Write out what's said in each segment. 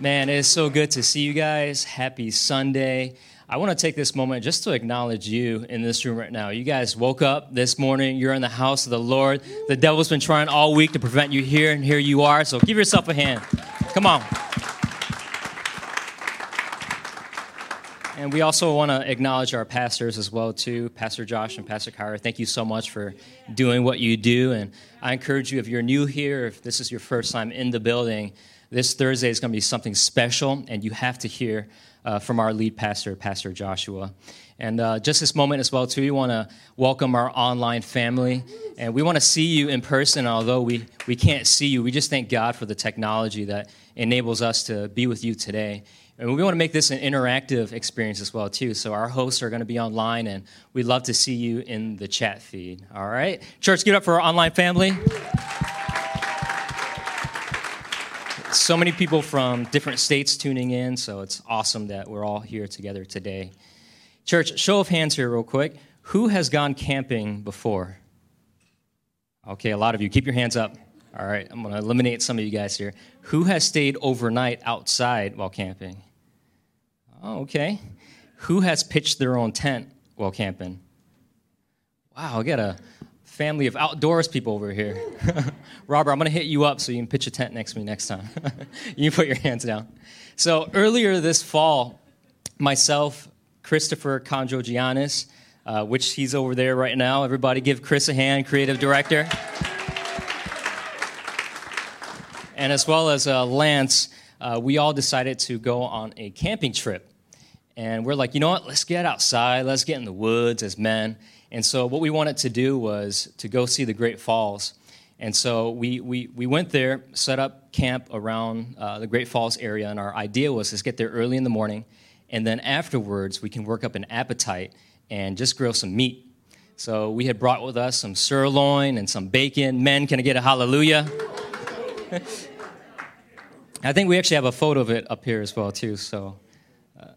Man, it is so good to see you guys. Happy Sunday. I want to take this moment just to acknowledge you in this room right now. You guys woke up this morning, you're in the house of the Lord. The devil's been trying all week to prevent you here, and here you are. So give yourself a hand. Come on. And we also want to acknowledge our pastors as well too, Pastor Josh and Pastor Kyra. Thank you so much for doing what you do. And I encourage you, if you're new here, if this is your first time in the building, this Thursday is going to be something special, and you have to hear uh, from our lead pastor, Pastor Joshua. And uh, just this moment as well, too, we want to welcome our online family, and we want to see you in person. Although we we can't see you, we just thank God for the technology that enables us to be with you today. And we want to make this an interactive experience as well, too. So our hosts are going to be online, and we'd love to see you in the chat feed. All right, church, give it up for our online family. So many people from different states tuning in, so it's awesome that we're all here together today. Church, show of hands here, real quick. Who has gone camping before? Okay, a lot of you. Keep your hands up. All right, I'm going to eliminate some of you guys here. Who has stayed overnight outside while camping? Oh, okay. Who has pitched their own tent while camping? Wow, I got a family of outdoors people over here. Robert, I'm going to hit you up so you can pitch a tent next to me next time. you put your hands down. So earlier this fall, myself, Christopher Conjo Giannis, uh, which he's over there right now. Everybody give Chris a hand, creative director. and as well as uh, Lance, uh, we all decided to go on a camping trip. And we're like, you know what? Let's get outside. Let's get in the woods as men. And so what we wanted to do was to go see the Great Falls. And so we, we, we went there, set up camp around uh, the Great Falls area, and our idea was to get there early in the morning, and then afterwards we can work up an appetite and just grill some meat. So we had brought with us some sirloin and some bacon. Men, can I get a hallelujah? I think we actually have a photo of it up here as well too. So uh,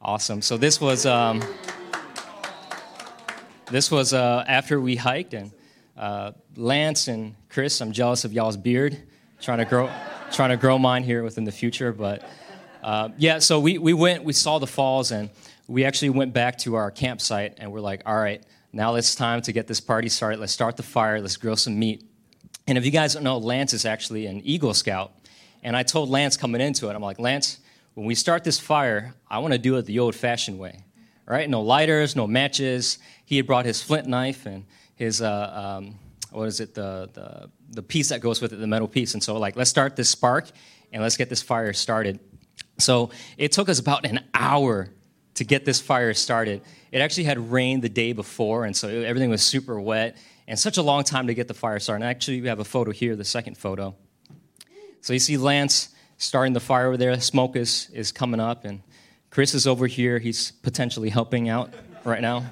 awesome. So this was. Um, this was uh, after we hiked, and uh, Lance and Chris, I'm jealous of y'all's beard, trying to grow, trying to grow mine here within the future. But uh, yeah, so we, we went, we saw the falls, and we actually went back to our campsite, and we're like, all right, now it's time to get this party started. Let's start the fire. Let's grill some meat. And if you guys don't know, Lance is actually an Eagle Scout. And I told Lance coming into it, I'm like, Lance, when we start this fire, I want to do it the old fashioned way right? No lighters, no matches. He had brought his flint knife and his, uh, um, what is it, the, the, the piece that goes with it, the metal piece. And so, like, let's start this spark and let's get this fire started. So it took us about an hour to get this fire started. It actually had rained the day before, and so everything was super wet, and such a long time to get the fire started. And actually, we have a photo here, the second photo. So you see Lance starting the fire over there. Smoke is, is coming up, and Chris is over here. He's potentially helping out right now.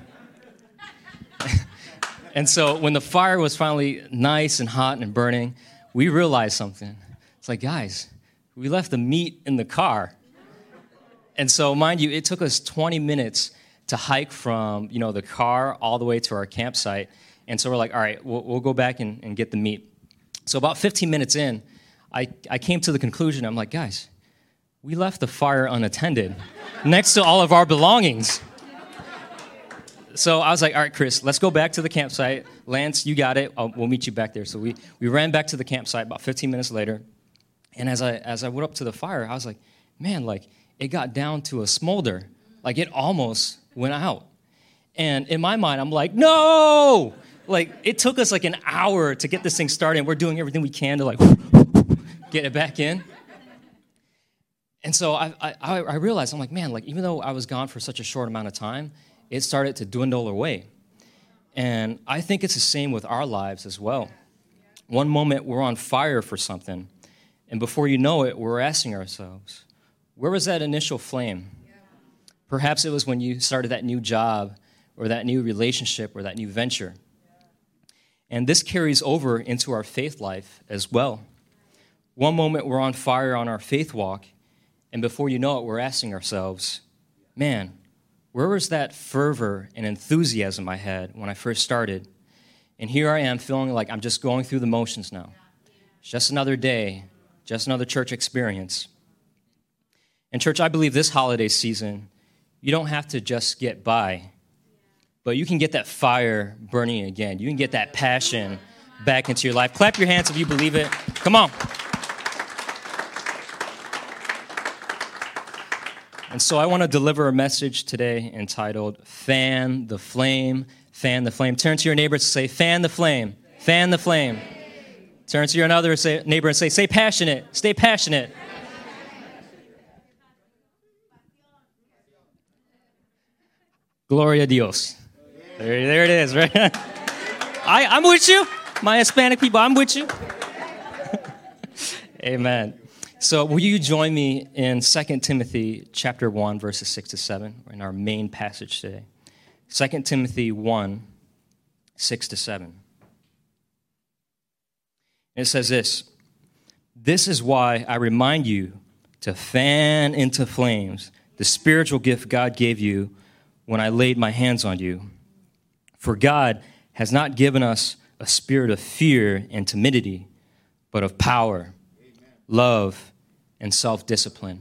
and so when the fire was finally nice and hot and burning, we realized something. It's like, guys, we left the meat in the car. And so, mind you, it took us 20 minutes to hike from you know the car all the way to our campsite. And so we're like, all right, we'll, we'll go back and, and get the meat. So about 15 minutes in, I, I came to the conclusion. I'm like, guys, we left the fire unattended next to all of our belongings. So I was like, all right, Chris, let's go back to the campsite. Lance, you got it. I'll, we'll meet you back there. So we, we ran back to the campsite about 15 minutes later. And as I, as I went up to the fire, I was like, man, like it got down to a smolder. Like it almost went out. And in my mind, I'm like, no! Like it took us like an hour to get this thing started. And we're doing everything we can to like get it back in. And so I, I, I, realized, I'm like, man, like even though I was gone for such a short amount of time, it started to dwindle away. And I think it's the same with our lives as well. One moment we're on fire for something, and before you know it, we're asking ourselves, where was that initial flame? Perhaps it was when you started that new job, or that new relationship, or that new venture. And this carries over into our faith life as well. One moment we're on fire on our faith walk, and before you know it, we're asking ourselves, man, where was that fervor and enthusiasm I had when I first started? And here I am feeling like I'm just going through the motions now. It's just another day, just another church experience. And, church, I believe this holiday season, you don't have to just get by, but you can get that fire burning again. You can get that passion back into your life. Clap your hands if you believe it. Come on. And so I want to deliver a message today entitled Fan the Flame, Fan the Flame. Turn to your neighbor and say, Fan the flame, fan the flame. Turn to your another neighbor and say, Stay passionate, stay passionate. Gloria Dios. There, there it is, right? I, I'm with you. My Hispanic people, I'm with you. Amen. So, will you join me in 2 Timothy chapter 1 verses 6 to 7 in our main passage today? 2 Timothy 1 6 to 7. It says this This is why I remind you to fan into flames the spiritual gift God gave you when I laid my hands on you. For God has not given us a spirit of fear and timidity, but of power, Amen. love, and self discipline.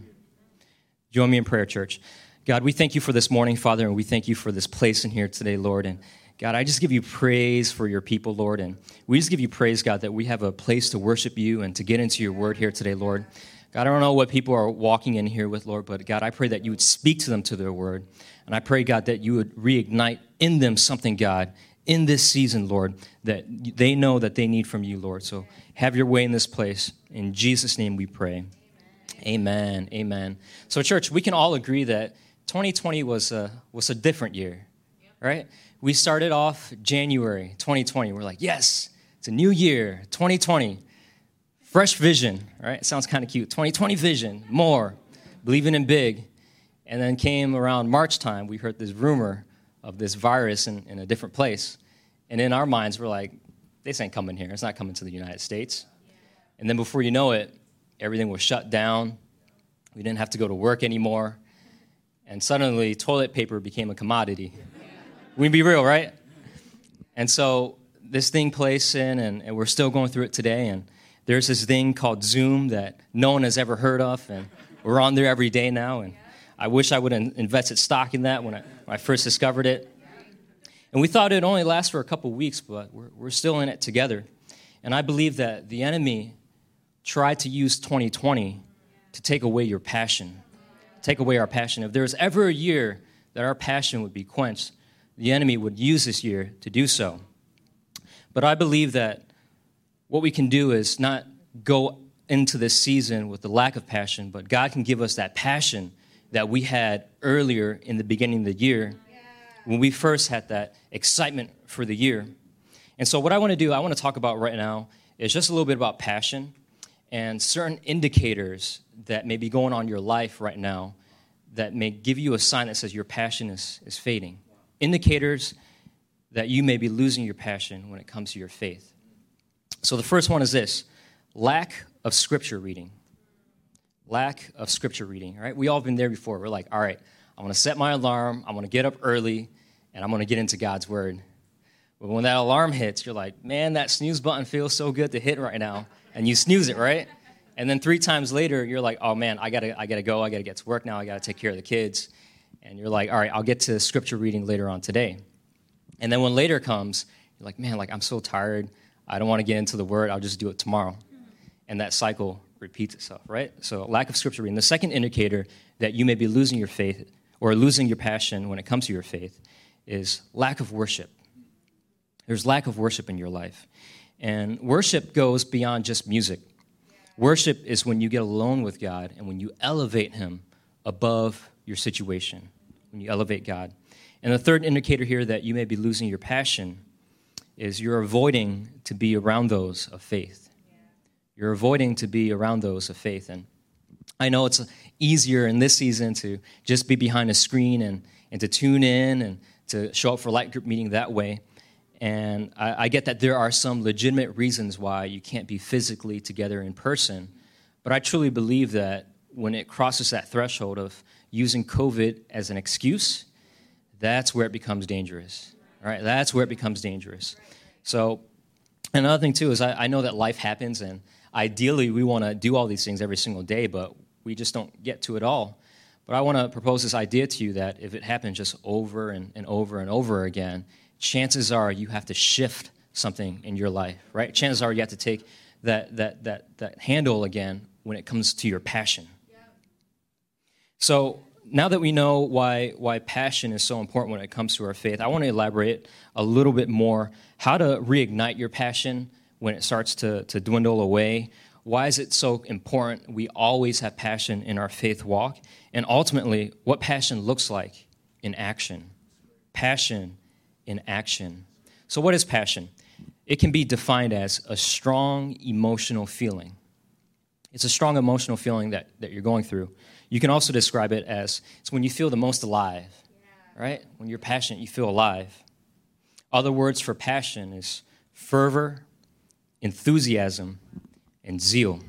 Join me in prayer, church. God, we thank you for this morning, Father, and we thank you for this place in here today, Lord. And God, I just give you praise for your people, Lord. And we just give you praise, God, that we have a place to worship you and to get into your word here today, Lord. God, I don't know what people are walking in here with, Lord, but God, I pray that you would speak to them to their word. And I pray, God, that you would reignite in them something, God, in this season, Lord, that they know that they need from you, Lord. So have your way in this place. In Jesus' name we pray. Amen. Amen. So, church, we can all agree that 2020 was a, was a different year, right? We started off January 2020. We're like, yes, it's a new year, 2020. Fresh vision, right? It sounds kind of cute. 2020 vision, more, believing in big. And then came around March time, we heard this rumor of this virus in, in a different place. And in our minds, we're like, this ain't coming here. It's not coming to the United States. And then before you know it, everything was shut down. We didn't have to go to work anymore. And suddenly, toilet paper became a commodity. We'd be real, right? And so this thing plays in, and, and we're still going through it today. And there's this thing called Zoom that no one has ever heard of, and we're on there every day now. And I wish I would have invested stock in that when I, when I first discovered it. And we thought it'd only last for a couple weeks, but we're, we're still in it together. And I believe that the enemy tried to use 2020 to take away your passion, take away our passion. If there was ever a year that our passion would be quenched, the enemy would use this year to do so. But I believe that what we can do is not go into this season with the lack of passion, but God can give us that passion that we had earlier in the beginning of the year when we first had that excitement for the year. And so, what I want to do, I want to talk about right now is just a little bit about passion and certain indicators that may be going on in your life right now that may give you a sign that says your passion is, is fading. Indicators that you may be losing your passion when it comes to your faith. So, the first one is this lack of scripture reading lack of scripture reading, right? We all been there before. We're like, all right, I'm to set my alarm, I'm to get up early, and I'm to get into God's word. But when that alarm hits, you're like, man, that snooze button feels so good to hit right now. And you snooze it, right? And then three times later, you're like, oh man, I gotta, I gotta go, I gotta get to work now, I gotta take care of the kids. And you're like, all right, I'll get to scripture reading later on today. And then when later comes, you're like, man, like I'm so tired, I don't want to get into the word, I'll just do it tomorrow. And that cycle repeats itself, right? So, lack of scripture reading. The second indicator that you may be losing your faith or losing your passion when it comes to your faith is lack of worship. There's lack of worship in your life. And worship goes beyond just music. Worship is when you get alone with God and when you elevate Him above your situation, when you elevate God. And the third indicator here that you may be losing your passion is you're avoiding to be around those of faith. You're avoiding to be around those of faith. And I know it's easier in this season to just be behind a screen and, and to tune in and to show up for light group meeting that way. And I, I get that there are some legitimate reasons why you can't be physically together in person. But I truly believe that when it crosses that threshold of using COVID as an excuse, that's where it becomes dangerous. All right, that's where it becomes dangerous. So, another thing too is I, I know that life happens, and ideally we want to do all these things every single day, but we just don't get to it all. But I want to propose this idea to you that if it happens just over and, and over and over again, chances are you have to shift something in your life, right? Chances are you have to take that, that, that, that handle again when it comes to your passion. So now that we know why, why passion is so important when it comes to our faith, I want to elaborate a little bit more how to reignite your passion when it starts to, to dwindle away. Why is it so important we always have passion in our faith walk? And ultimately, what passion looks like in action. Passion in action. So, what is passion? It can be defined as a strong emotional feeling. It's a strong emotional feeling that, that you're going through. You can also describe it as it's when you feel the most alive, right? When you're passionate, you feel alive. Other words for passion is fervor, enthusiasm, and zeal.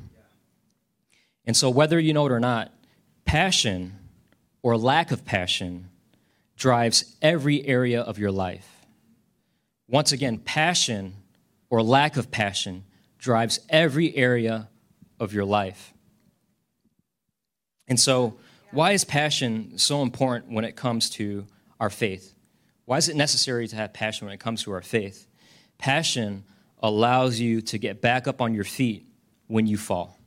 And so, whether you know it or not, passion or lack of passion drives every area of your life. Once again, passion or lack of passion drives every area of your life. And so, why is passion so important when it comes to our faith? Why is it necessary to have passion when it comes to our faith? Passion allows you to get back up on your feet when you fall.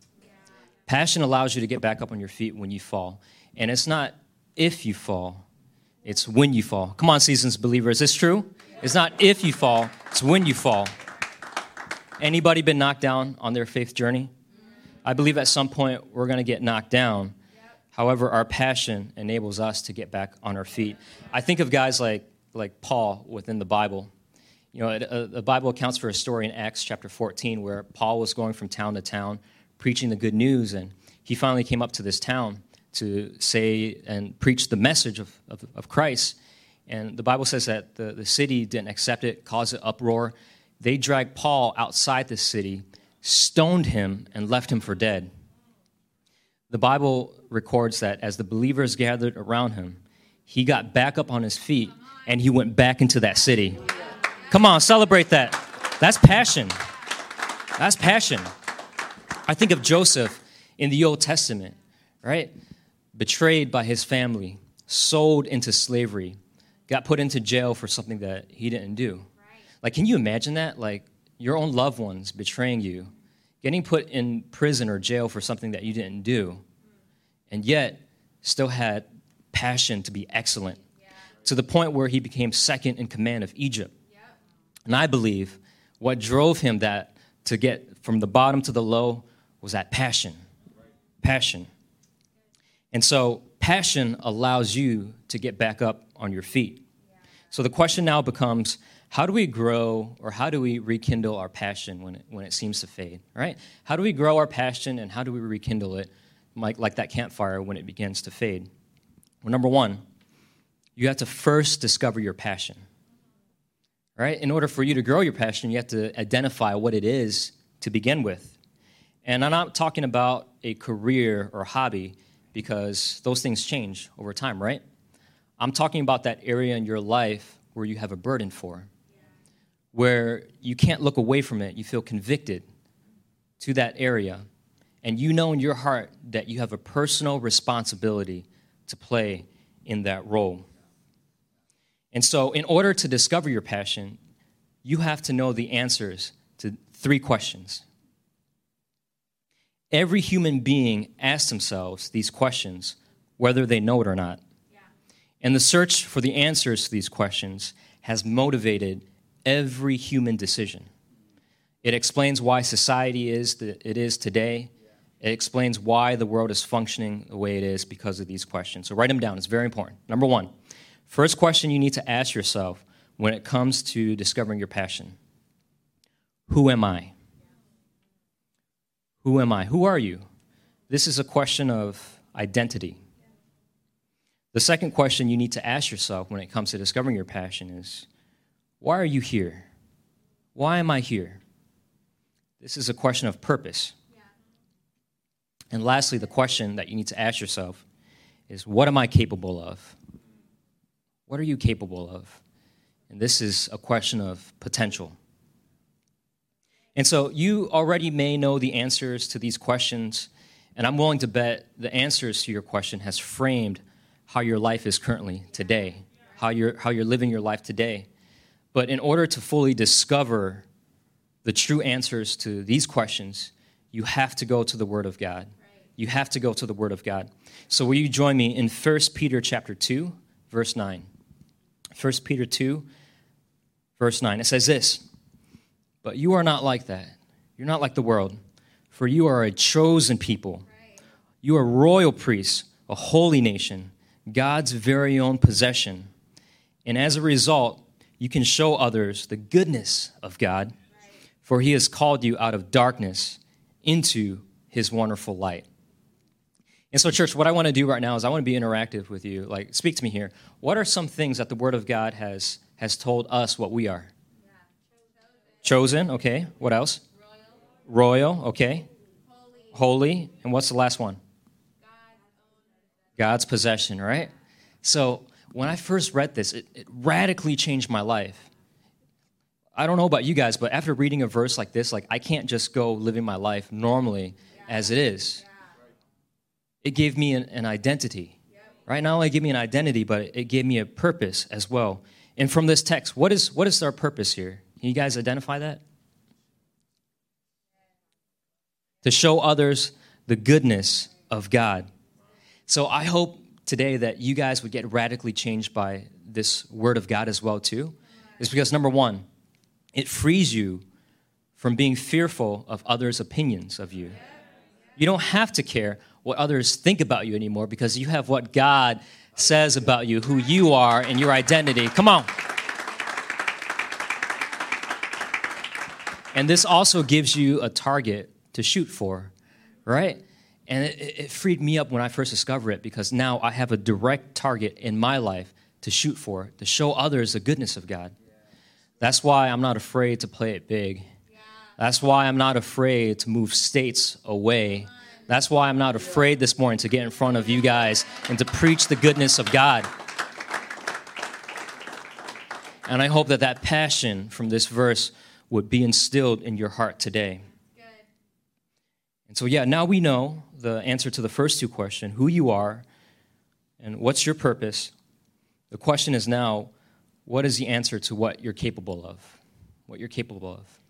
Passion allows you to get back up on your feet when you fall. And it's not if you fall, it's when you fall. Come on, seasons believers, is this true? It's not if you fall, it's when you fall. Anybody been knocked down on their faith journey? I believe at some point we're going to get knocked down. However, our passion enables us to get back on our feet. I think of guys like, like Paul within the Bible. You know, uh, the Bible accounts for a story in Acts chapter 14 where Paul was going from town to town preaching the good news, and he finally came up to this town to say and preach the message of, of, of Christ. And the Bible says that the, the city didn't accept it, caused an uproar. They dragged Paul outside the city stoned him, and left him for dead. The Bible records that as the believers gathered around him, he got back up on his feet and he went back into that city. Come on, celebrate that. That's passion. That's passion. I think of Joseph in the Old Testament, right? Betrayed by his family, sold into slavery, got put into jail for something that he didn't do. Like, can you imagine that? Like, your own loved ones betraying you, getting put in prison or jail for something that you didn't do, mm. and yet still had passion to be excellent yeah. to the point where he became second in command of Egypt. Yeah. And I believe what drove him that to get from the bottom to the low was that passion. Passion. And so passion allows you to get back up on your feet. So the question now becomes how do we grow or how do we rekindle our passion when it, when it seems to fade right? How do we grow our passion and how do we rekindle it like, like that campfire when it begins to fade? Well number one you have to first discover your passion right? In order for you to grow your passion you have to identify what it is to begin with. And i'm not talking about a career or hobby because those things change over time right i'm talking about that area in your life where you have a burden for where you can't look away from it. You feel convicted to that area. And you know in your heart that you have a personal responsibility to play in that role. And so, in order to discover your passion, you have to know the answers to three questions. Every human being asks themselves these questions, whether they know it or not. Yeah. And the search for the answers to these questions has motivated every human decision. It explains why society is that it is today. It explains why the world is functioning the way it is because of these questions. So write them down, it's very important. Number one, first question you need to ask yourself when it comes to discovering your passion Who am I? Who am I? Who are you? This is a question of identity. The second question you need to ask yourself when it comes to discovering your passion is why are you here? Why am I here? This is a question of purpose. Yeah. And lastly, the question that you need to ask yourself is what am I capable of? What are you capable of? And this is a question of potential. And so you already may know the answers to these questions, And I'm willing to bet the answers to your question has framed how your life is currently today, how you're, how you're living your life today. But in order to fully discover the true answers to these questions, you have to go to the Word of God. You have to go to the Word of God. So will you join me in 1 Peter chapter 2, verse 9? 1 Peter 2, verse 9. It says this, But you are not like that. You're not like the world, for you are a chosen people. You are royal priests, a holy nation, God's very own possession. And as a result, you can show others the goodness of God, for he has called you out of darkness into his wonderful light. And so, church, what I want to do right now is I want to be interactive with you. Like, speak to me here. What are some things that the Word of God has has told us what we are? Yeah. Chosen. Okay. What else? Royal. Royal okay. Holy. Holy. And what's the last one? God's, possession. Right. So when I first read this, it, it radically changed my life. I don't know about you guys, but after reading a verse like this, like I can't just go living my life normally yeah. as it is it gave me an, an identity. Right? Not only gave me an identity, but it gave me a purpose as well. And from this text, what is what is our purpose here? Can you guys identify that? To show others the goodness of God. So I hope today that you guys would get radically changed by this word of God as well too. Is because number 1, it frees you from being fearful of others' opinions of you. You don't have to care what others think about you anymore because you have what God says about you, who you are, and your identity. Come on. And this also gives you a target to shoot for, right? And it, it, freed me up when I first discovered it because now I have a direct target in my life to shoot for, to show others the goodness of God. That's why I'm not afraid to play it big. That's why I'm not afraid to move states away that's why I'm not afraid this morning to get in front of you guys and to preach the goodness of God. And I hope that that passion from this verse would be instilled in your heart today. Good. And so, yeah, now we know the answer to the first two questions who you are and what's your purpose. The question is now, what is the answer to what you're capable of? What you're capable of.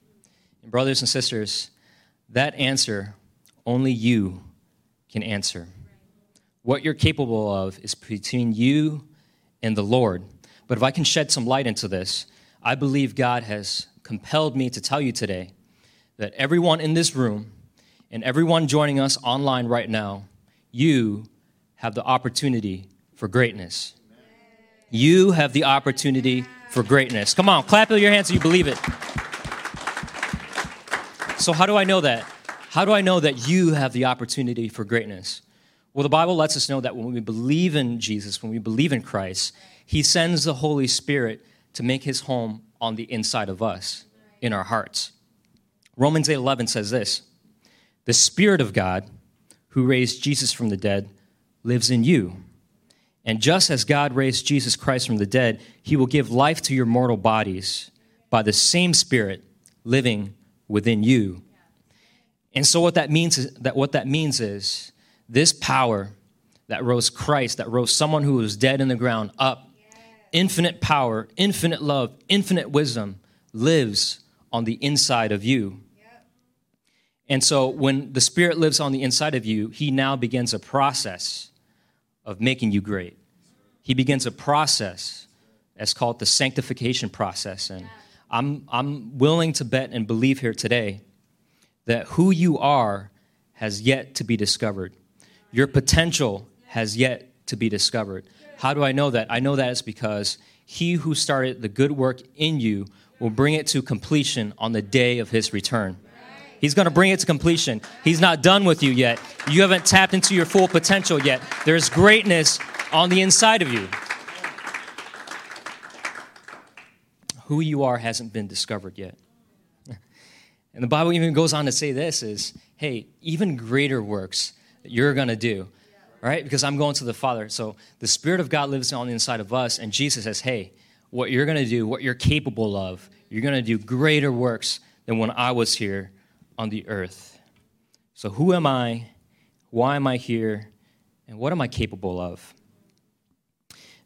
And, brothers and sisters, that answer only you can answer. What you're capable of is between you and the Lord. But if I can shed some light into this, I believe God has compelled me to tell you today that everyone in this room and everyone joining us online right now, you have the opportunity for greatness. You have the opportunity for greatness. Come on, clap your hands so you believe it. So, how do I know that? How do I know that you have the opportunity for greatness? Well, the Bible lets us know that when we believe in Jesus, when we believe in Christ, He sends the Holy Spirit to make His home on the inside of us, in our hearts. Romans 8:11 says this: "The Spirit of God, who raised Jesus from the dead, lives in you. And just as God raised Jesus Christ from the dead, He will give life to your mortal bodies by the same Spirit living within you." And so what that means is that what that means is this power that rose Christ, that rose someone who was dead in the ground up, infinite power, infinite love, infinite wisdom lives on the inside of you. And so when the Spirit lives on the inside of you, He now begins a process of making you great. He begins a process that's called the sanctification process. And I'm, I'm willing to bet and believe here today that who you are has yet to be discovered. Your potential has yet to be discovered. How do I know that? I know that it's because he who started the good work in you will bring it to completion on the day of his return. He's going to bring it to completion. He's not done with you yet. You haven't tapped into your full potential yet. There's greatness on the inside of you. Who you are hasn't been discovered yet. And the Bible even goes on to say this is, hey, even greater works you're going to do, right? Because I'm going to the Father. So the Spirit of God lives on the inside of us, and Jesus says, hey, what you're going to do, what you're capable of, you're going to do greater works than when I was here on the earth. So who am I? Why am I here? And what am I capable of?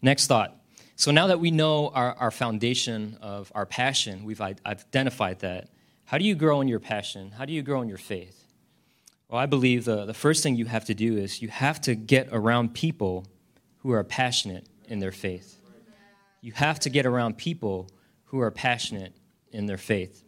Next thought. So now that we know our, our foundation of our passion, we've identified that. How do you grow in your passion? How do you grow in your faith? Well, I believe the, the first thing you have to do is you have to get around people who are passionate in their faith. You have to get around people who are passionate in their faith.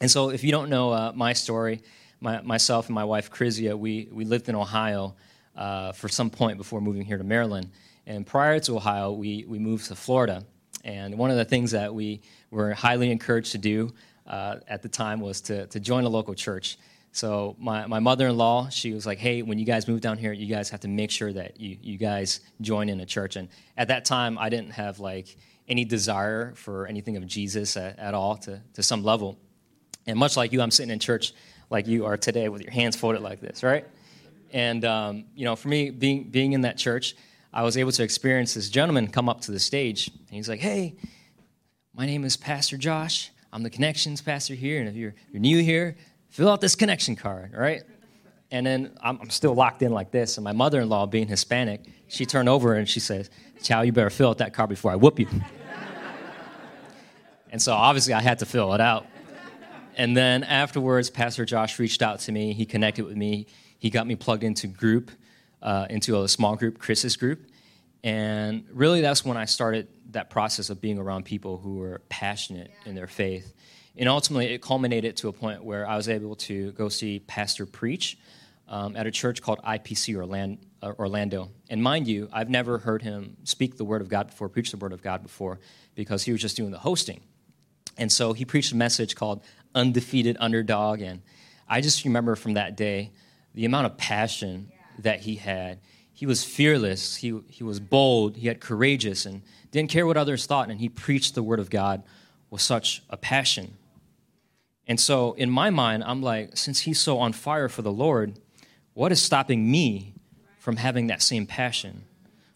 And so, if you don't know uh, my story, my, myself and my wife, Krizia, we, we lived in Ohio uh, for some point before moving here to Maryland. And prior to Ohio, we, we moved to Florida. And one of the things that we were highly encouraged to do uh, at the time was to, to join a local church. So my, my mother-in-law, she was like, hey, when you guys move down here, you guys have to make sure that you, you guys join in a church. And at that time, I didn't have like any desire for anything of Jesus at, at all to, to some level. And much like you, I'm sitting in church like you are today with your hands folded like this, right? And, um, you know, for me, being, being in that church, I was able to experience this gentleman come up to the stage. And he's like, hey, my name is Pastor Josh. I'm the connections pastor here. And if you're, you're new here, fill out this connection card, right? And then I'm, I'm still locked in like this. And my mother in law, being Hispanic, she turned over and she says, Chow, you better fill out that card before I whoop you. and so obviously I had to fill it out. And then afterwards, Pastor Josh reached out to me. He connected with me. He got me plugged into group uh, into a small group, Chris's group. And really, that's when I started that process of being around people who were passionate in their faith. And ultimately, it culminated to a point where I was able to go see Pastor preach um, at a church called IPC uh, Orlando. And mind you, I've never heard him speak the Word of God before, preach the Word of God before, because he was just doing the hosting. And so he preached a message called Undefeated Underdog. And I just remember from that day the amount of passion that he had. He was fearless, he, he was bold, he had courageous, and didn't care what others thought, and he preached the word of God with such a passion. And so, in my mind, I'm like, since he's so on fire for the Lord, what is stopping me from having that same passion?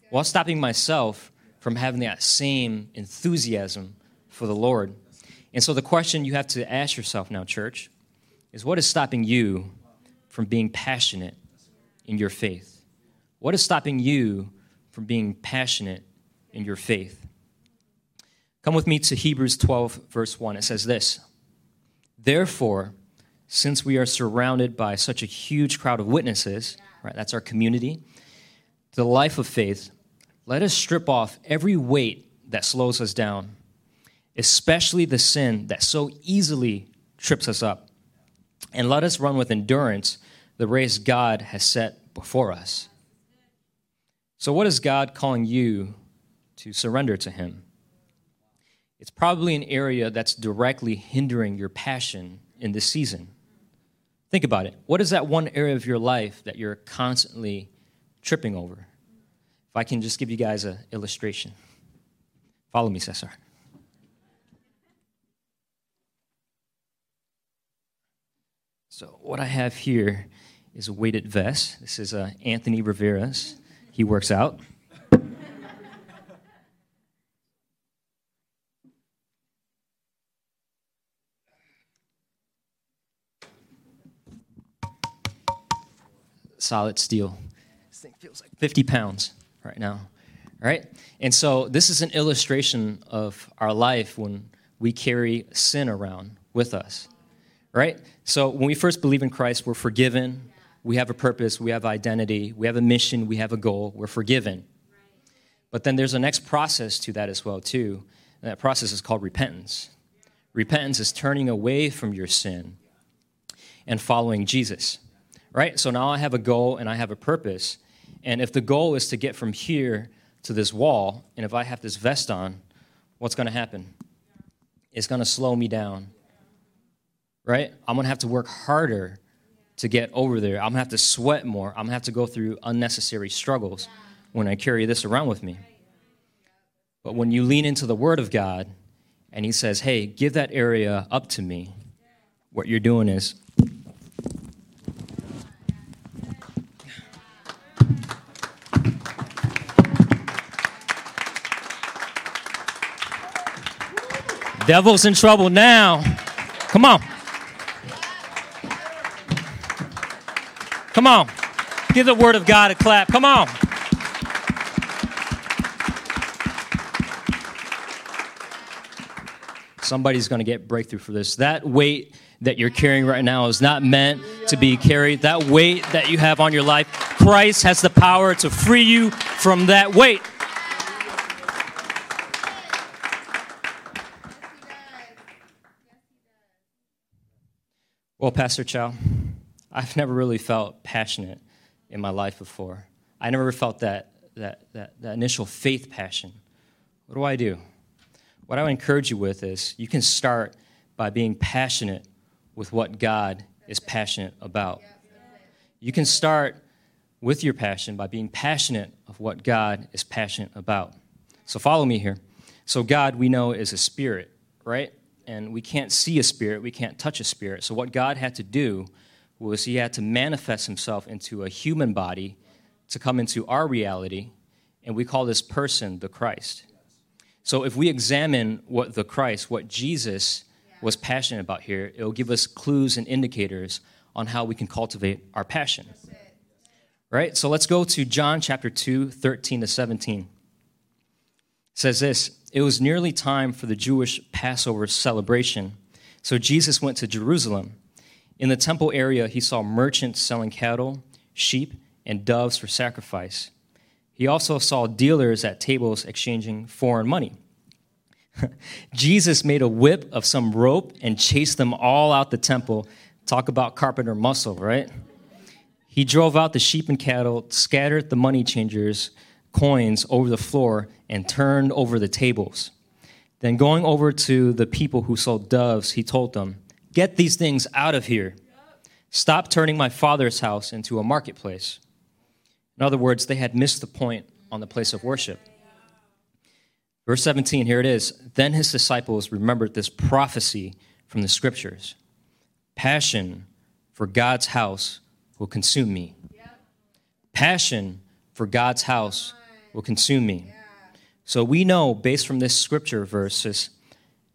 What's stopping myself from having that same enthusiasm for the Lord? And so, the question you have to ask yourself now, church, is what is stopping you from being passionate in your faith? What is stopping you from being passionate in your faith? Come with me to Hebrews 12, verse 1. It says this Therefore, since we are surrounded by such a huge crowd of witnesses, right, that's our community, the life of faith, let us strip off every weight that slows us down, especially the sin that so easily trips us up. And let us run with endurance the race God has set before us. So, what is God calling you to surrender to Him? It's probably an area that's directly hindering your passion in this season. Think about it. What is that one area of your life that you're constantly tripping over? If I can just give you guys an illustration. Follow me, Cesar. So, what I have here is a weighted vest. This is uh, Anthony Rivera's. He works out. Solid steel. This thing feels like 50 pounds right now. Right? And so this is an illustration of our life when we carry sin around with us. Right? So when we first believe in Christ, we're forgiven, we have a purpose, we have identity, we have a mission, we have a goal, we're forgiven. But then there's a next process to that as well, too. And that process is called repentance. Repentance is turning away from your sin and following Jesus. Right? So now I have a goal and I have a purpose. And if the goal is to get from here to this wall, and if I have this vest on, what's going to happen? It's going to slow me down. Right? I'm going to have to work harder to get over there. I'm gonna have to sweat more. I'm gonna have to go through unnecessary struggles when I carry this around with me. But when you lean into the Word of God and He says, hey, give that area up to me, what you're doing is Devil's in trouble now. Come on. Come on. Give the word of God a clap. Come on. Somebody's going to get breakthrough for this. That weight that you're carrying right now is not meant to be carried. That weight that you have on your life, Christ has the power to free you from that weight. Well, Pastor Chow, I've never really felt passionate in my life before. I never felt that, that, that, that initial faith passion. What do I do? What I would encourage you with is you can start by being passionate with what God is passionate about. You can start with your passion by being passionate of what God is passionate about. So follow me here. So God, we know, is a spirit, right? And we can't see a spirit, we can't touch a spirit. So what God had to do was he had to manifest himself into a human body to come into our reality, and we call this person the Christ. So if we examine what the Christ, what Jesus was passionate about here, it will give us clues and indicators on how we can cultivate our passion. Right? So let's go to John chapter 2, 13 to 17. It says this It was nearly time for the Jewish Passover celebration. So Jesus went to Jerusalem. In the temple area, he saw merchants selling cattle, sheep, and doves for sacrifice. He also saw dealers at tables exchanging foreign money. Jesus made a whip of some rope and chased them all out the temple. Talk about carpenter muscle, right? He drove out the sheep and cattle, scattered the money changers' coins over the floor, and turned over the tables. Then, going over to the people who sold doves, he told them, Get these things out of here. Stop turning my father's house into a marketplace. In other words, they had missed the point on the place of worship. Verse 17, here it is. Then his disciples remembered this prophecy from the scriptures Passion for God's house will consume me. Passion for God's house will consume me. So we know, based from this scripture verses,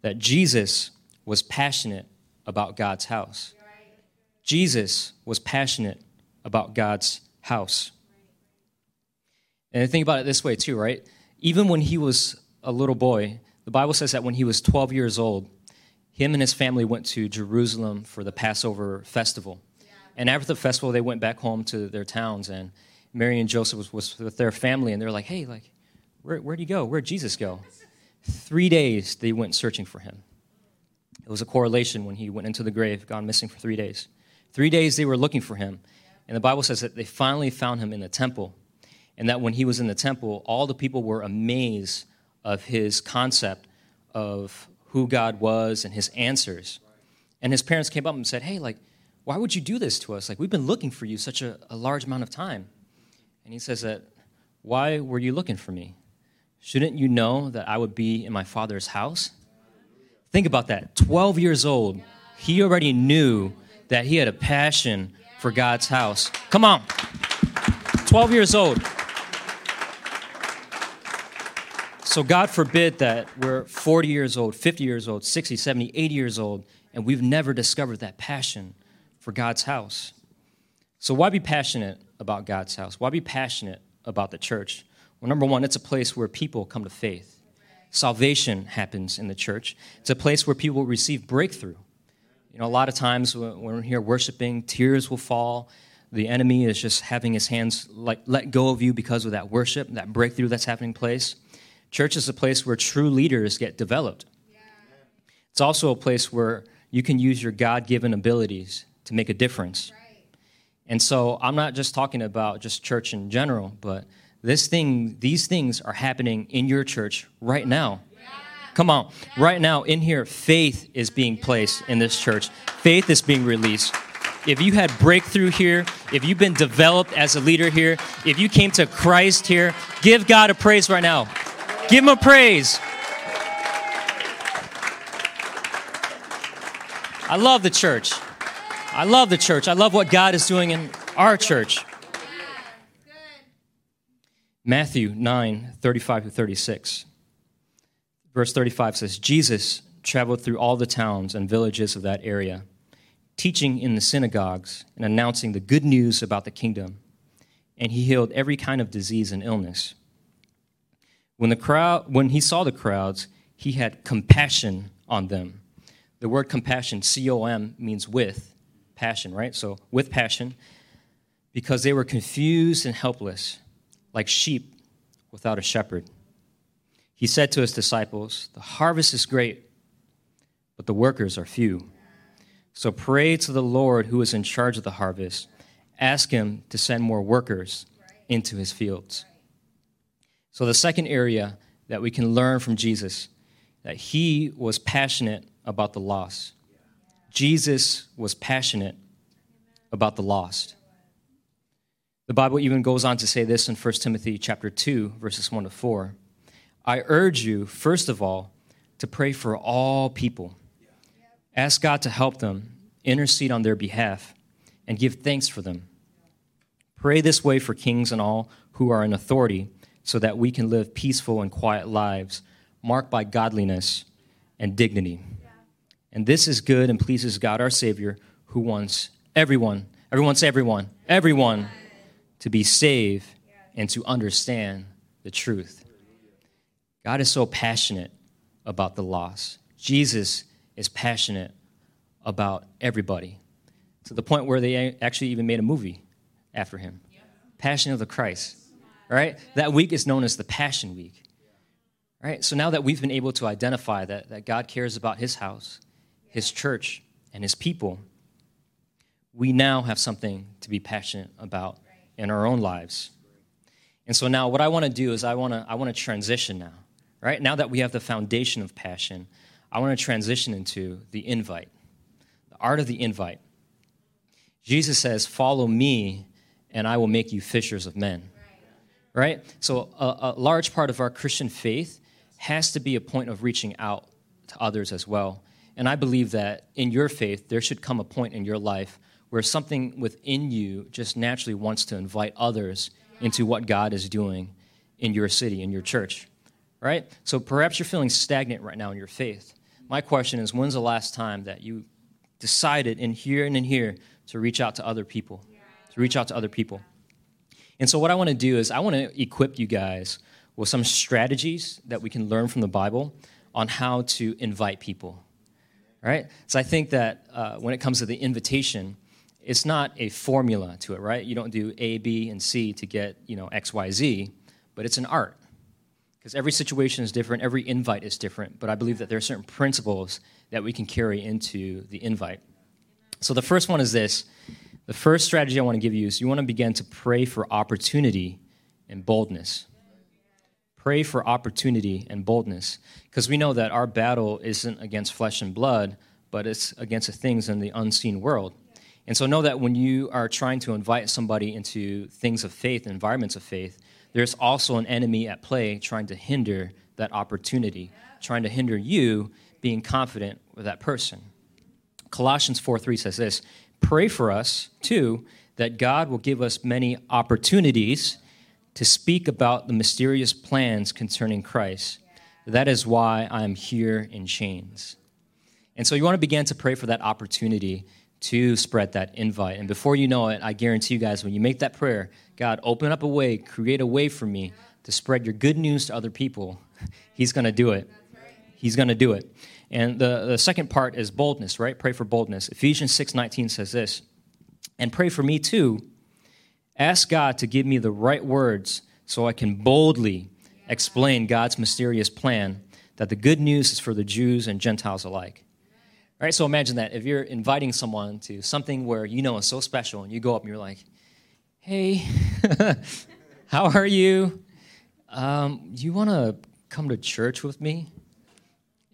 that Jesus was passionate about God's house. Jesus was passionate about God's house. And I think about it this way too, right? Even when he was a little boy, the Bible says that when he was 12 years old, him and his family went to Jerusalem for the Passover festival. Yeah. And after the festival, they went back home to their towns, and Mary and Joseph was, was with their family, and they're like, hey, like, where, where'd he go? Where'd Jesus go? Three days they went searching for him. It was a correlation when he went into the grave, gone missing for three days. Three days they were looking for him. And the Bible says that they finally found him in the temple and that when he was in the temple, all the people were amazed of his concept of who God was and his answers. And his parents came up and said, Hey, like, why would you do this to us? Like, we've been looking for you such a, a large amount of time. And he says that, Why were you looking for me? Shouldn't you know that I would be in my father's house? Think about that. 12 years old, he already knew that he had a passion for God's house. Come on. 12 years old. So, God forbid that we're 40 years old, 50 years old, 60, 70, 80 years old, and we've never discovered that passion for God's house. So, why be passionate about God's house? Why be passionate about the church? Well, number one, it's a place where people come to faith. Salvation happens in the church. It's a place where people receive breakthrough. You know, a lot of times when we're here worshiping, tears will fall. The enemy is just having his hands like let go of you because of that worship, that breakthrough that's happening place. Church is a place where true leaders get developed. It's also a place where you can use your God given abilities to make a difference. And so I'm not just talking about just church in general, but this thing, these things are happening in your church right now. Come on, right now in here, faith is being placed in this church. Faith is being released. If you had breakthrough here, if you've been developed as a leader here, if you came to Christ here, give God a praise right now. Give him a praise. I love the church. I love the church. I love what God is doing in our church. Matthew 9, 35 to 36. Verse 35 says, Jesus traveled through all the towns and villages of that area, teaching in the synagogues and announcing the good news about the kingdom. and he healed every kind of disease and illness. When, the crowd, when he saw the crowds, he had compassion on them. The word compassion, C O M, means with passion, right? So, with passion, because they were confused and helpless, like sheep without a shepherd. He said to his disciples, The harvest is great, but the workers are few. So pray to the Lord who is in charge of the harvest. Ask him to send more workers into his fields. So, the second area that we can learn from Jesus that he was passionate about the lost. Jesus was passionate about the lost. The Bible even goes on to say this in 1 Timothy chapter 2 verses 1 to 4. I urge you first of all to pray for all people. Ask God to help them, intercede on their behalf, and give thanks for them. Pray this way for kings and all who are in authority so that we can live peaceful and quiet lives marked by godliness and dignity. And this is good and pleases God our Savior, who wants everyone, everyone say everyone, everyone to be saved and to understand the truth. God is so passionate about the lost. Jesus is passionate about everybody to the point where they actually even made a movie after him. Passion of the Christ. Right? That week is known as the Passion Week. Right? So now that we've been able to identify that, that God cares about his house, his church, and his people, we now have something to be passionate about in our own lives. And so now what I want to do is I want to I want to transition now. Right? Now that we have the foundation of passion, I want to transition into the invite. The art of the invite. Jesus says, "Follow me, and I will make you fishers of men." Right? So a, a large part of our Christian faith has to be a point of reaching out to others as well. And I believe that in your faith, there should come a point in your life where something within you just naturally wants to invite others into what God is doing in your city, in your church, right? So perhaps you're feeling stagnant right now in your faith. My question is when's the last time that you decided in here and in here to reach out to other people? To reach out to other people. And so, what I want to do is, I want to equip you guys with some strategies that we can learn from the Bible on how to invite people. Right? So I think that uh, when it comes to the invitation, it's not a formula to it, right? You don't do A, B, and C to get you know X, Y, Z, but it's an art because every situation is different, every invite is different. But I believe that there are certain principles that we can carry into the invite. So the first one is this: the first strategy I want to give you is you want to begin to pray for opportunity and boldness. Pray for opportunity and boldness. Because we know that our battle isn't against flesh and blood, but it's against the things in the unseen world. And so know that when you are trying to invite somebody into things of faith, environments of faith, there's also an enemy at play trying to hinder that opportunity, trying to hinder you being confident with that person. Colossians 4 3 says this Pray for us, too, that God will give us many opportunities to speak about the mysterious plans concerning Christ. That is why I am here in chains. And so you want to begin to pray for that opportunity to spread that invite. And before you know it, I guarantee you guys, when you make that prayer, God, open up a way, create a way for me to spread your good news to other people. He's going to do it. He's going to do it. And the, the second part is boldness, right? Pray for boldness. Ephesians 6:19 says this, and pray for me too Ask God to give me the right words so I can boldly explain God's mysterious plan that the good news is for the Jews and Gentiles alike. All right, so imagine that if you're inviting someone to something where you know is so special, and you go up and you're like, "Hey, how are you? Um, you want to come to church with me?"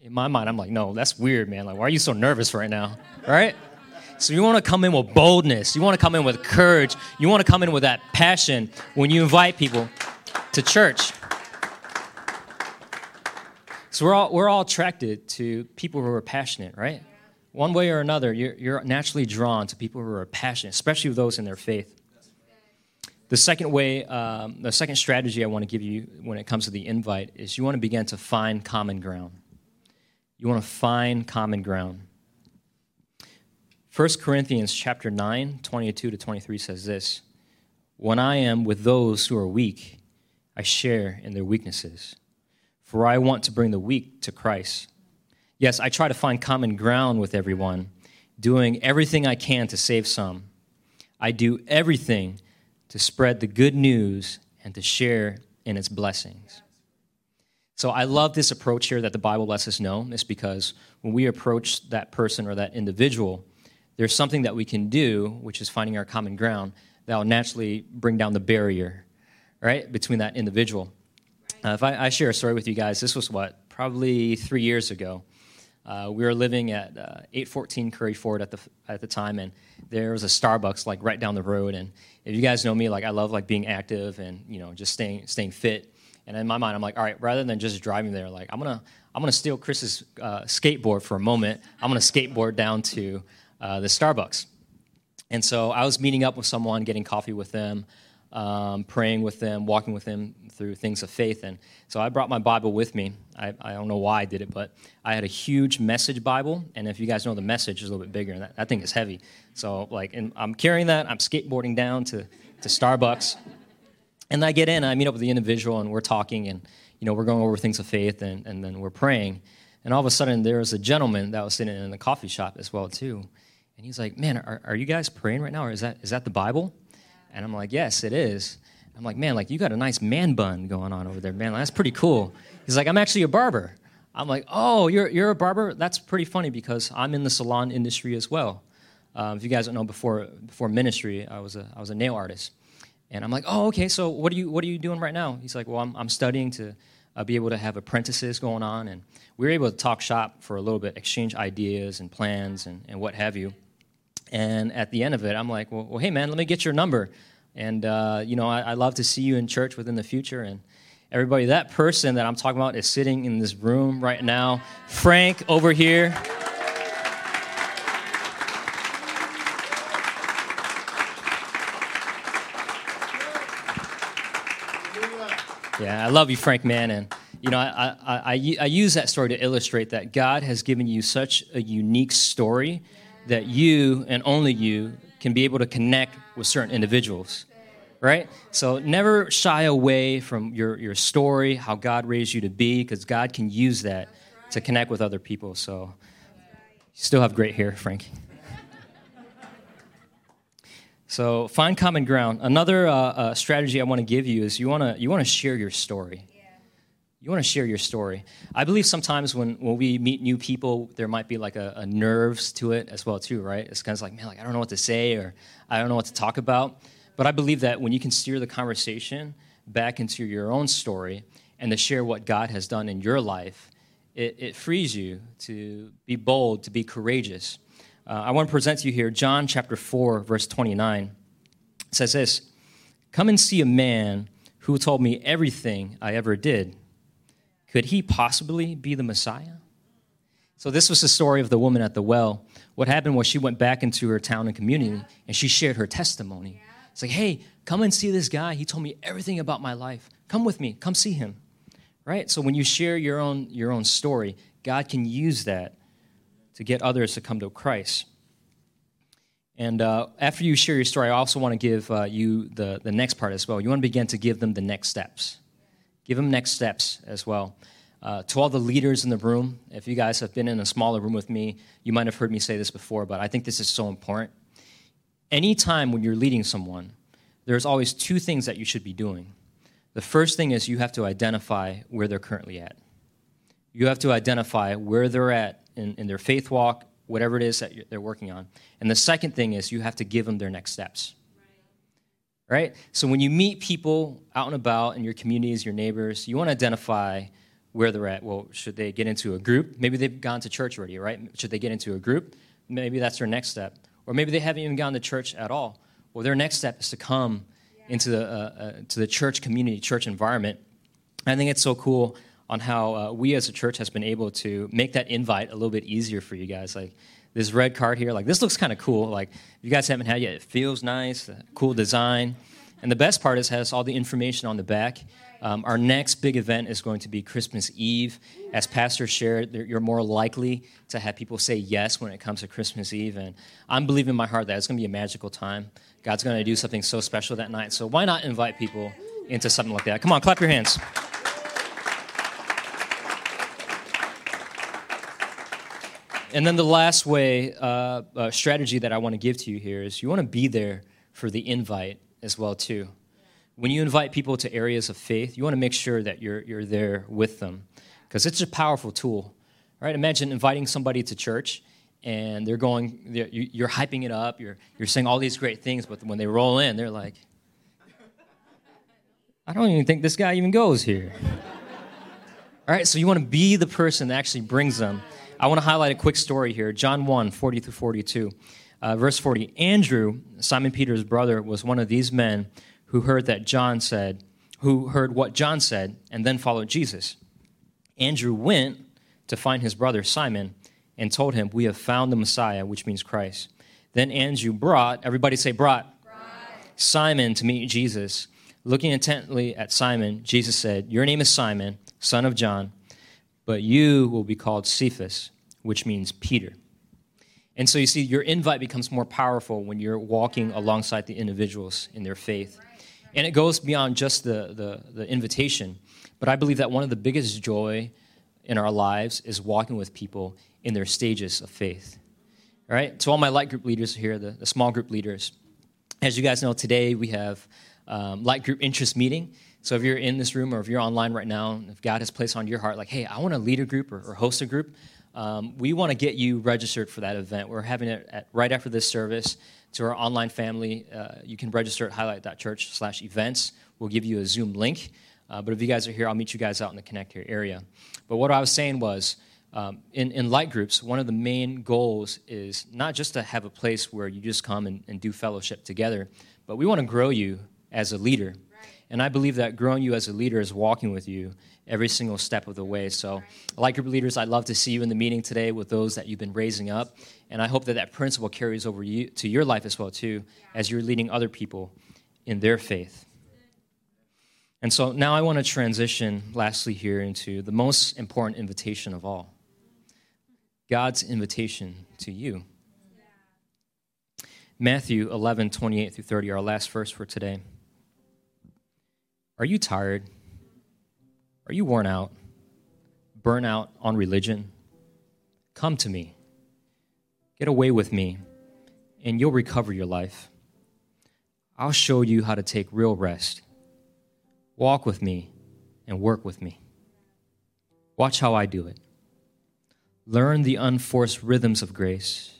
In my mind, I'm like, "No, that's weird, man. Like, why are you so nervous right now?" Right? So you want to come in with boldness. You want to come in with courage. You want to come in with that passion when you invite people to church. So we're all, we're all attracted to people who are passionate, right? One way or another, you're, you're naturally drawn to people who are passionate, especially those in their faith. The second way, um, the second strategy I want to give you when it comes to the invite is you want to begin to find common ground. You want to find common ground. 1 Corinthians chapter 9, 22 to 23 says this When I am with those who are weak, I share in their weaknesses. For I want to bring the weak to Christ. Yes, I try to find common ground with everyone, doing everything I can to save some. I do everything to spread the good news and to share in its blessings. So I love this approach here that the Bible lets us know. It's because when we approach that person or that individual, there's something that we can do, which is finding our common ground, that will naturally bring down the barrier, right, between that individual. Uh, if I, I, share a story with you guys, this was what, probably three years ago. Uh, we were living at uh, 814 Curry Ford at the, at the time, and there was a Starbucks like right down the road. And if you guys know me, like I love like being active and you know just staying staying fit. And in my mind, I'm like, all right, rather than just driving there, like I'm gonna I'm gonna steal Chris's uh, skateboard for a moment. I'm gonna skateboard down to uh, the Starbucks. And so I was meeting up with someone, getting coffee with them, um, praying with them, walking with them through things of faith. And so I brought my Bible with me. I, I don't know why I did it, but I had a huge message Bible. And if you guys know the message is a little bit bigger, and that, that thing is heavy. So, like, I'm carrying that. I'm skateboarding down to, to Starbucks. And I get in, I meet up with the individual, and we're talking, and, you know, we're going over things of faith, and, and then we're praying. And all of a sudden, there was a gentleman that was sitting in the coffee shop as well, too. And he's like, Man, are, are you guys praying right now? Or is that, is that the Bible? And I'm like, Yes, it is. I'm like, Man, like, you got a nice man bun going on over there, man. That's pretty cool. He's like, I'm actually a barber. I'm like, Oh, you're, you're a barber? That's pretty funny because I'm in the salon industry as well. Um, if you guys don't know, before, before ministry, I was, a, I was a nail artist. And I'm like, Oh, okay, so what are you, what are you doing right now? He's like, Well, I'm, I'm studying to uh, be able to have apprentices going on. And we were able to talk shop for a little bit, exchange ideas and plans and, and what have you. And at the end of it, I'm like, well, well hey, man, let me get your number. And, uh, you know, I, I love to see you in church within the future. And everybody, that person that I'm talking about is sitting in this room right now. Frank over here. Yeah, I love you, Frank, man. And, you know, I, I, I, I, use that story to illustrate that God has given you such a unique story that you and only you can be able to connect with certain individuals right? So never shy away from your, your story how god raised you to be because god can use that to connect with other people. So you still have great hair Frankie. so find common ground. Another uh, uh, strategy i want to give you is you want to you want to share your story you want to share your story. I believe sometimes when, when we meet new people, there might be like a, a nerves to it as well too, right? It's kind of like, man, like I don't know what to say or I don't know what to talk about. But I believe that when you can steer the conversation back into your own story and to share what God has done in your life, it, it frees you to be bold, to be courageous. Uh, I want to present to you here John chapter 4, verse 29. It says this Come and see a man who told me everything I ever did. Could he possibly be the Messiah? So, this was the story of the woman at the well. What happened was she went back into her town and community and she shared her testimony. It's like, hey, come and see this guy. He told me everything about my life. Come with me, come see him. Right? So, when you share your own, your own story, God can use that to get others to come to Christ. And uh, after you share your story, I also want to give uh, you the, the next part as well. You want to begin to give them the next steps. Give them next steps as well. Uh, to all the leaders in the room, if you guys have been in a smaller room with me, you might have heard me say this before, but I think this is so important. Anytime when you're leading someone, there's always two things that you should be doing. The first thing is you have to identify where they're currently at. You have to identify where they're at in, in their faith walk, whatever it is that they're working on. And the second thing is you have to give them their next steps right? So when you meet people out and about in your communities, your neighbors, you want to identify where they're at. Well, should they get into a group? Maybe they've gone to church already, right? Should they get into a group? Maybe that's their next step. Or maybe they haven't even gone to church at all. Well, their next step is to come into the, uh, uh, to the church community, church environment. I think it's so cool on how uh, we as a church has been able to make that invite a little bit easier for you guys. Like this red card here, like this looks kind of cool. Like if you guys haven't had yet, it feels nice, cool design. And the best part is has all the information on the back. Um, our next big event is going to be Christmas Eve. As Pastor shared, you're more likely to have people say yes when it comes to Christmas Eve. And I'm believing in my heart that it's going to be a magical time. God's going to do something so special that night. So why not invite people into something like that? Come on, clap your hands. And then the last way, uh, uh, strategy that I want to give to you here is you want to be there for the invite as well too when you invite people to areas of faith, you want to make sure that you're, you're there with them because it's a powerful tool. Right? Imagine inviting somebody to church and they're going, they're, you're hyping it up, you're, you're saying all these great things, but when they roll in, they're like, I don't even think this guy even goes here. all right, so you want to be the person that actually brings them. I want to highlight a quick story here John 1 40 through 42. Uh, verse 40 Andrew, Simon Peter's brother, was one of these men who heard that John said, who heard what John said, and then followed Jesus. Andrew went to find his brother Simon and told him, We have found the Messiah, which means Christ. Then Andrew brought, everybody say, brought, brought. Simon to meet Jesus. Looking intently at Simon, Jesus said, Your name is Simon, son of John, but you will be called Cephas, which means Peter. And so you see, your invite becomes more powerful when you're walking alongside the individuals in their faith. And it goes beyond just the, the, the invitation. But I believe that one of the biggest joy in our lives is walking with people in their stages of faith. All right? To all my light group leaders here, the, the small group leaders, as you guys know, today we have um, light group interest meeting. So if you're in this room or if you're online right now, if God has placed on your heart, like, hey, I want to lead a group or, or host a group, um, we want to get you registered for that event. We're having it at, right after this service to our online family. Uh, you can register at highlight.church slash events. We'll give you a Zoom link. Uh, but if you guys are here, I'll meet you guys out in the Connect Here area. But what I was saying was, um, in, in light groups, one of the main goals is not just to have a place where you just come and, and do fellowship together, but we want to grow you as a leader. And I believe that growing you as a leader is walking with you every single step of the way. So, like group leaders, I'd love to see you in the meeting today with those that you've been raising up. And I hope that that principle carries over you, to your life as well, too, as you're leading other people in their faith. And so now I want to transition, lastly, here into the most important invitation of all God's invitation to you. Matthew 11, 28 through 30, our last verse for today. Are you tired? Are you worn out? Burn out on religion? Come to me. Get away with me, and you'll recover your life. I'll show you how to take real rest. Walk with me and work with me. Watch how I do it. Learn the unforced rhythms of grace.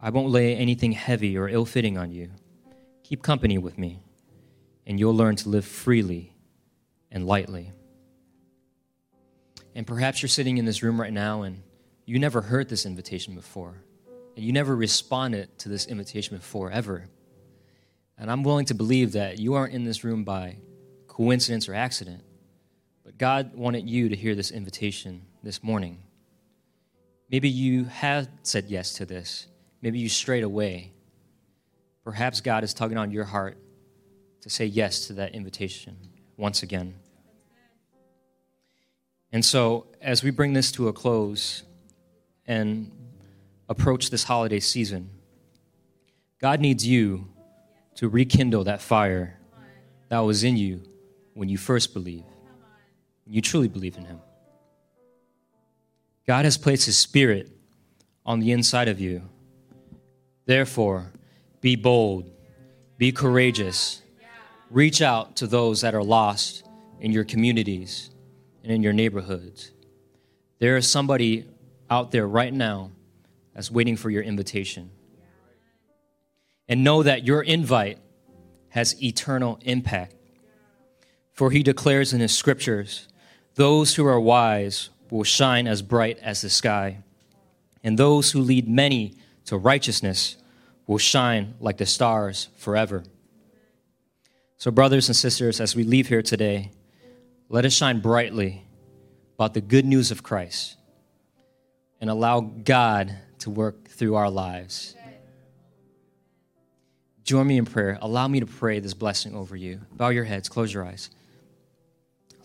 I won't lay anything heavy or ill fitting on you. Keep company with me and you'll learn to live freely and lightly. And perhaps you're sitting in this room right now and you never heard this invitation before, and you never responded to this invitation before, ever. And I'm willing to believe that you aren't in this room by coincidence or accident, but God wanted you to hear this invitation this morning. Maybe you have said yes to this. Maybe you strayed away. Perhaps God is tugging on your heart to say yes to that invitation once again. And so, as we bring this to a close and approach this holiday season, God needs you to rekindle that fire that was in you when you first believed, when you truly believe in Him. God has placed His Spirit on the inside of you. Therefore, be bold, be courageous, Reach out to those that are lost in your communities and in your neighborhoods. There is somebody out there right now that's waiting for your invitation. And know that your invite has eternal impact. For he declares in his scriptures, those who are wise will shine as bright as the sky, and those who lead many to righteousness will shine like the stars forever. So, brothers and sisters, as we leave here today, let us shine brightly about the good news of Christ and allow God to work through our lives. join me in prayer. Allow me to pray this blessing over you. Bow your heads, close your eyes.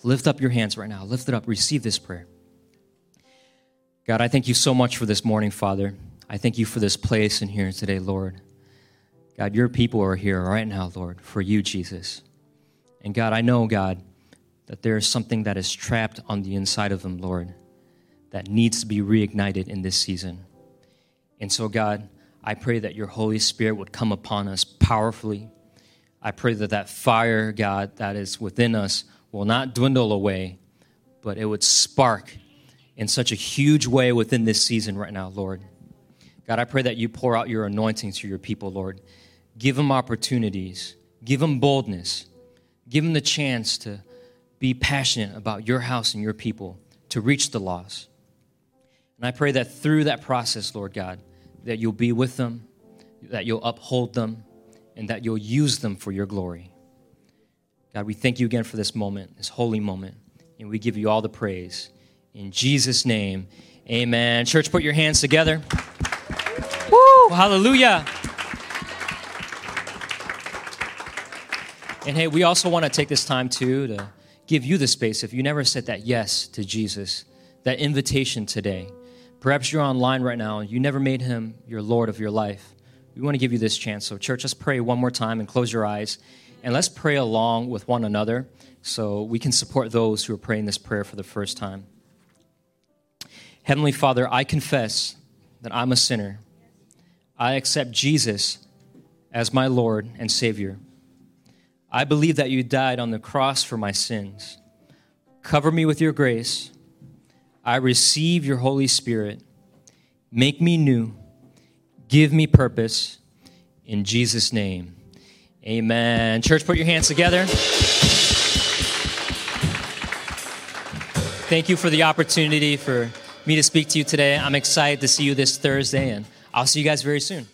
Lift up your hands right now. Lift it up. Receive this prayer. God, I thank you so much for this morning, Father. I thank you for this place in here today, Lord. God, your people are here right now, Lord, for you, Jesus. And God, I know, God, that there is something that is trapped on the inside of them, Lord, that needs to be reignited in this season. And so, God, I pray that your Holy Spirit would come upon us powerfully. I pray that that fire, God, that is within us will not dwindle away, but it would spark in such a huge way within this season right now, Lord. God, I pray that you pour out your anointing to your people, Lord. Give them opportunities, give them boldness, give them the chance to be passionate about your house and your people, to reach the lost. And I pray that through that process, Lord God, that you'll be with them, that you'll uphold them, and that you'll use them for your glory. God, we thank you again for this moment, this holy moment, and we give you all the praise. In Jesus' name, amen. Church, put your hands together. Woo! Hallelujah. And hey, we also want to take this time too to give you the space if you never said that yes to Jesus, that invitation today. Perhaps you're online right now and you never made him your Lord of your life. We want to give you this chance. So, church, let's pray one more time and close your eyes. And let's pray along with one another so we can support those who are praying this prayer for the first time. Heavenly Father, I confess that I'm a sinner. I accept Jesus as my Lord and Savior. I believe that you died on the cross for my sins. Cover me with your grace. I receive your Holy Spirit. Make me new. Give me purpose. In Jesus' name, amen. Church, put your hands together. Thank you for the opportunity for me to speak to you today. I'm excited to see you this Thursday, and I'll see you guys very soon.